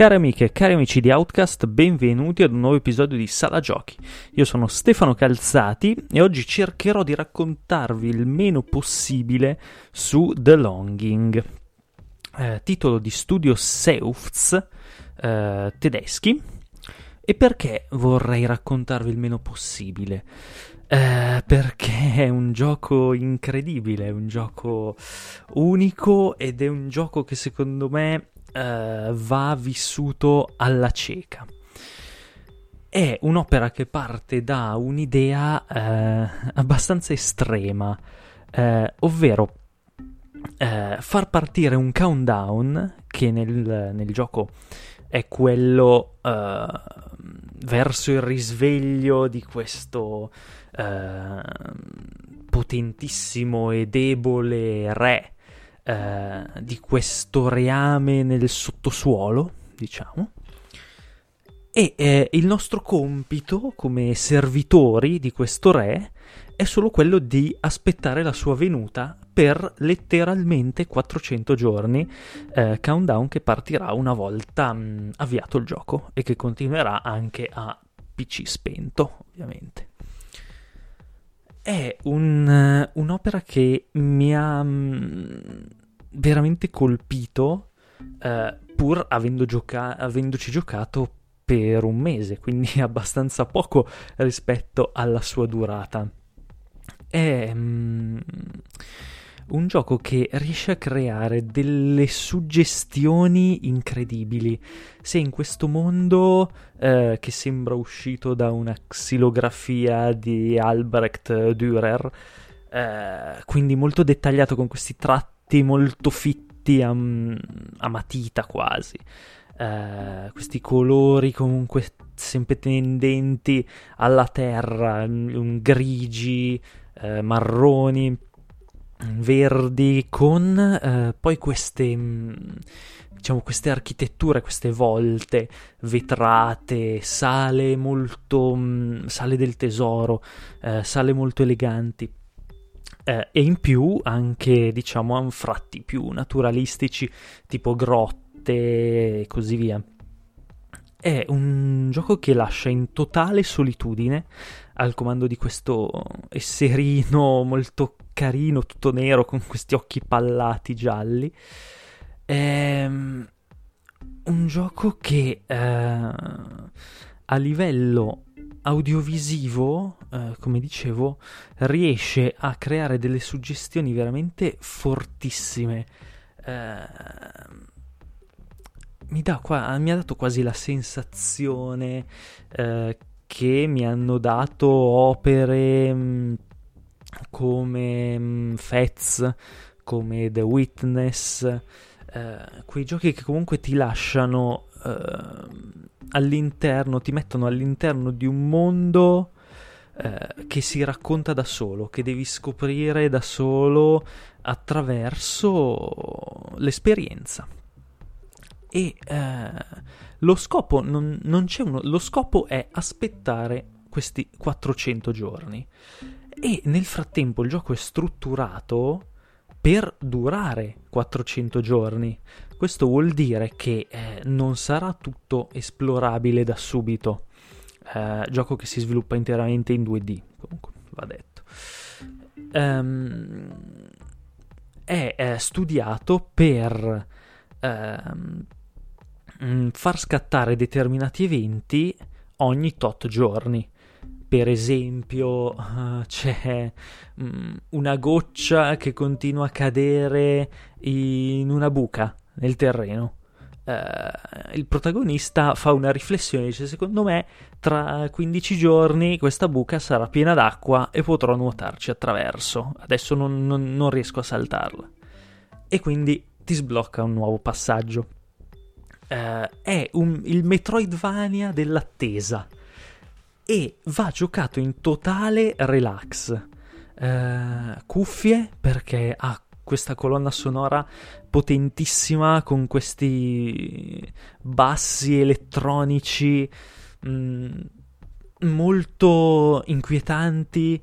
Cari amiche e cari amici di Outcast, benvenuti ad un nuovo episodio di Sala Giochi. Io sono Stefano Calzati e oggi cercherò di raccontarvi il meno possibile su The Longing, eh, titolo di studio Seufz eh, tedeschi. E perché vorrei raccontarvi il meno possibile? Eh, perché è un gioco incredibile, è un gioco unico ed è un gioco che secondo me eh, va vissuto alla cieca. È un'opera che parte da un'idea eh, abbastanza estrema, eh, ovvero eh, far partire un countdown che nel, nel gioco è quello eh, verso il risveglio di questo eh, potentissimo e debole re eh, di questo reame nel sottosuolo, diciamo. E eh, il nostro compito come servitori di questo re è solo quello di aspettare la sua venuta per letteralmente 400 giorni, eh, countdown che partirà una volta mh, mm, avviato il gioco e che continuerà anche a PC spento, ovviamente. È un, un'opera che mi ha mm, veramente colpito, eh, pur avendo gioca- avendoci giocato per un mese, quindi abbastanza poco rispetto alla sua durata. È mm, un gioco che riesce a creare delle suggestioni incredibili. Se in questo mondo eh, che sembra uscito da una xilografia di Albrecht Dürer, eh, quindi molto dettagliato con questi tratti molto fitti a, a matita quasi. Uh, questi colori comunque sempre tendenti alla terra, un grigi, uh, marroni, verdi, con uh, poi queste, diciamo, queste architetture, queste volte vetrate, sale molto, sale del tesoro, sale molto eleganti eh, e in più anche diciamo anfratti più naturalistici tipo grotte e così via. È un gioco che lascia in totale solitudine al comando di questo esserino molto carino, tutto nero, con questi occhi pallati gialli. È un gioco che eh, a livello audiovisivo, eh, come dicevo, riesce a creare delle suggestioni veramente fortissime. Eh, mi, qua, mi, ha dato quasi la sensazione eh, che mi hanno dato opere mh, mm, come mh, mm, Fez, come The Witness, eh, quei giochi che comunque ti lasciano eh, all'interno, ti mettono all'interno di un mondo eh, che si racconta da solo, che devi scoprire da solo attraverso l'esperienza. E eh, lo scopo non, non c'è uno, lo scopo è aspettare questi 400 giorni. E nel frattempo il gioco è strutturato per durare 400 giorni. Questo vuol dire che eh, non sarà tutto esplorabile da subito. Eh, gioco che si sviluppa interamente in 2D, comunque va detto. Um, è, è, studiato per um, far scattare determinati eventi ogni tot giorni per esempio uh, c'è um, una goccia che continua a cadere in una buca nel terreno. Uh, il protagonista fa una riflessione, dice secondo me tra 15 giorni questa buca sarà piena d'acqua e potrò nuotarci attraverso, adesso non, non, non riesco a saltarla. E quindi ti sblocca un nuovo passaggio. Uh, è un, il Metroidvania dell'attesa e va giocato in totale relax. Uh, cuffie perché ha questa colonna sonora potentissima con questi bassi elettronici mh, mm, molto inquietanti,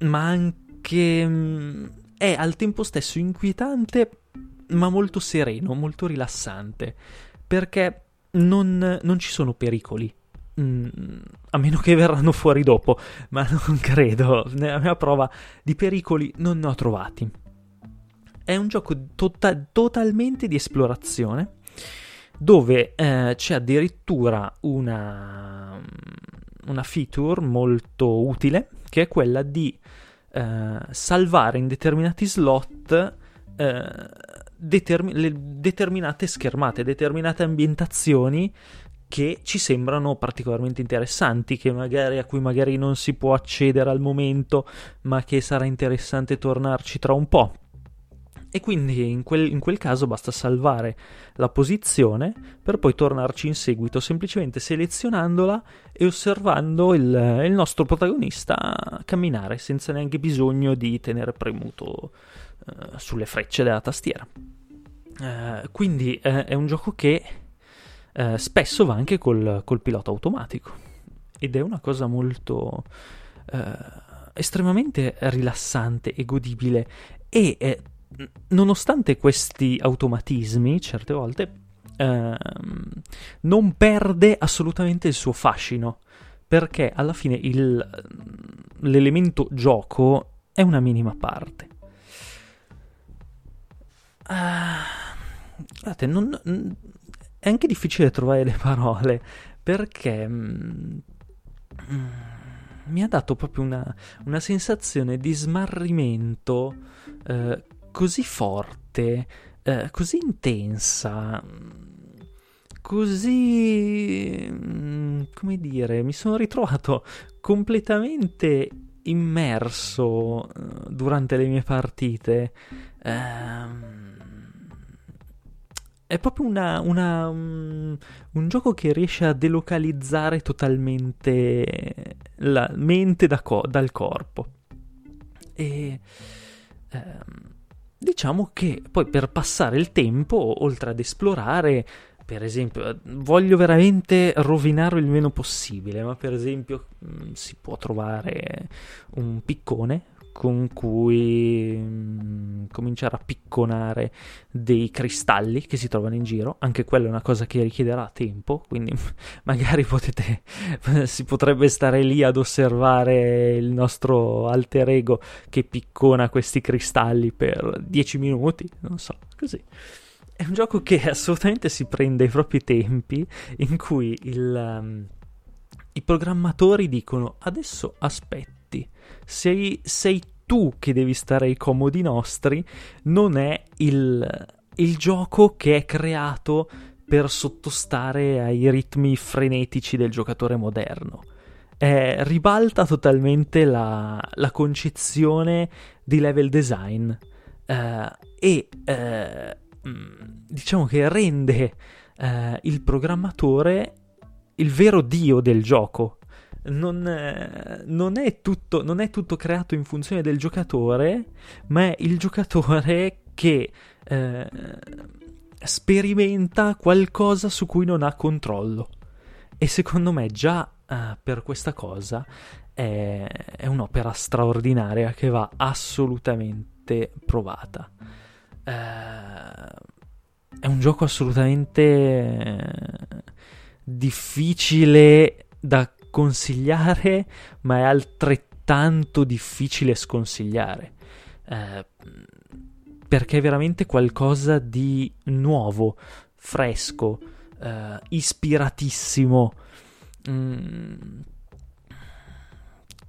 ma anche mh, mm, è al tempo stesso inquietante, ma molto sereno, molto rilassante, perché non, non ci sono pericoli. Mm, a meno che verranno fuori dopo, ma non credo. Nella mia prova di pericoli non ne ho trovati. È un gioco to- totalmente di esplorazione dove eh, c'è addirittura una, una, feature molto utile che è quella di eh, salvare in determinati slot eh, determin- determinate schermate, determinate ambientazioni che ci sembrano particolarmente interessanti, magari, a cui magari non si può accedere al momento, ma che sarà interessante tornarci tra un po'. E quindi in quel, in quel, caso basta salvare la posizione per poi tornarci in seguito, semplicemente selezionandola e osservando il, il nostro protagonista camminare senza neanche bisogno di tenere premuto uh, sulle frecce della tastiera. Uh, quindi uh, è un gioco che spesso va anche col, col, pilota automatico. Ed è una cosa molto estremamente rilassante e godibile. E nonostante questi automatismi, certe volte, ehm, non perde assolutamente il suo fascino, perché alla fine il, l'elemento gioco è una minima parte. Uh, guardate, non, è anche difficile trovare le parole, perché... Mm, mi ha dato proprio una, una sensazione di smarrimento eh, così forte, eh, così intensa, così... Mm, come dire, mi sono ritrovato completamente immerso eh, durante le mie partite. Ehm, è proprio una, una, un, un, gioco che riesce a delocalizzare totalmente la mente da co- dal corpo. E ehm, diciamo che poi per passare il tempo, oltre ad esplorare, per esempio, voglio veramente rovinarlo il meno possibile, ma per esempio mm, si può trovare un piccone con cui mm, cominciare a picconare dei cristalli che si trovano in giro. Anche quella è una cosa che richiederà tempo, quindi magari potete, si potrebbe stare lì ad osservare il nostro alter ego che piccona questi cristalli per 10 minuti, non so, così. È un gioco che assolutamente si prende i propri tempi, in cui il, um, i programmatori dicono adesso aspetti sei, sei tu che devi stare ai comodi nostri, non è il, il gioco che è creato per sottostare ai ritmi frenetici del giocatore moderno. Eh, ribalta totalmente la, la, concezione di level design eh, e eh, diciamo che rende eh, il programmatore il vero dio del gioco non, eh, non, è tutto, non, è tutto, creato in funzione del giocatore, ma è il giocatore che eh, sperimenta qualcosa su cui non ha controllo. E secondo me già eh, per questa cosa è, è, un'opera straordinaria che va assolutamente provata. Eh, è un gioco assolutamente eh, difficile da consigliare, ma è altrettanto difficile sconsigliare. Eh, perché è veramente qualcosa di nuovo, fresco, eh, ispiratissimo. Mm,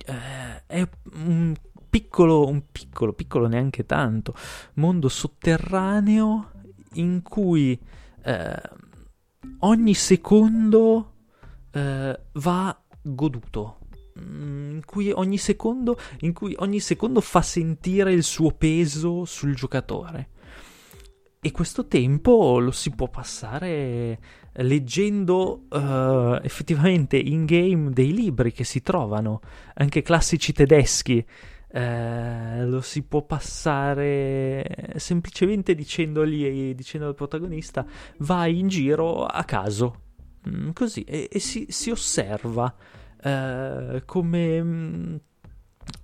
eh, è un piccolo, un piccolo, piccolo neanche tanto, mondo sotterraneo in cui eh, ogni secondo eh, va goduto. Mm, in cui, ogni secondo, in cui ogni secondo fa sentire il suo peso sul giocatore. E questo tempo lo si può passare leggendo uh, effettivamente in game dei libri che si trovano, anche classici tedeschi. Uh, lo si può passare semplicemente dicendogli, dicendo al protagonista vai in giro a caso Mm, così, e, e si, si, osserva uh, come um,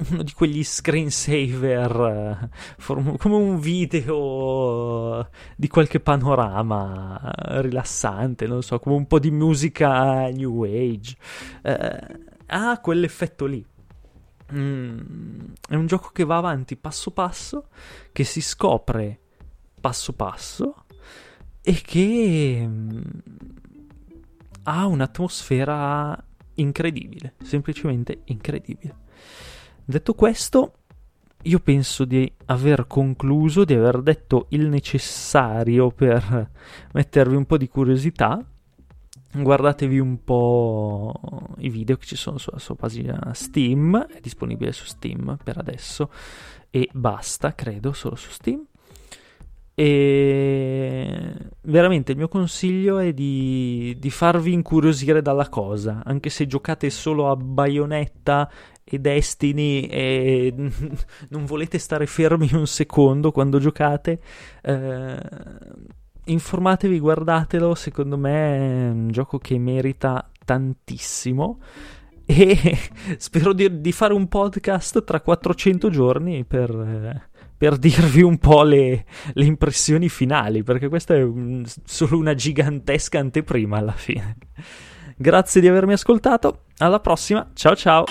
uno di quegli screensaver, form- come un video di qualche panorama rilassante, non so, come un po' di musica new age. Eh, ha quell'effetto lì. Mm, è un gioco che va avanti passo passo, che si scopre passo passo e che mm, ha un'atmosfera incredibile, semplicemente incredibile. Detto questo, io penso di aver concluso, di aver detto il necessario per mettervi un po' di curiosità. Guardatevi un po' i video che ci sono sulla sua pagina Steam, è disponibile su Steam per adesso e basta, credo, solo su Steam. E veramente il mio consiglio è di, di, farvi incuriosire dalla cosa, anche se giocate solo a Bayonetta e Destiny e non volete stare fermi un secondo quando giocate. Eh, informatevi, guardatelo, secondo me è un gioco che merita tantissimo e spero di, di fare un podcast tra 400 giorni per per dirvi un po' le, le impressioni finali, perché questa è un, solo una gigantesca anteprima alla fine. Grazie di avermi ascoltato, alla prossima, ciao ciao!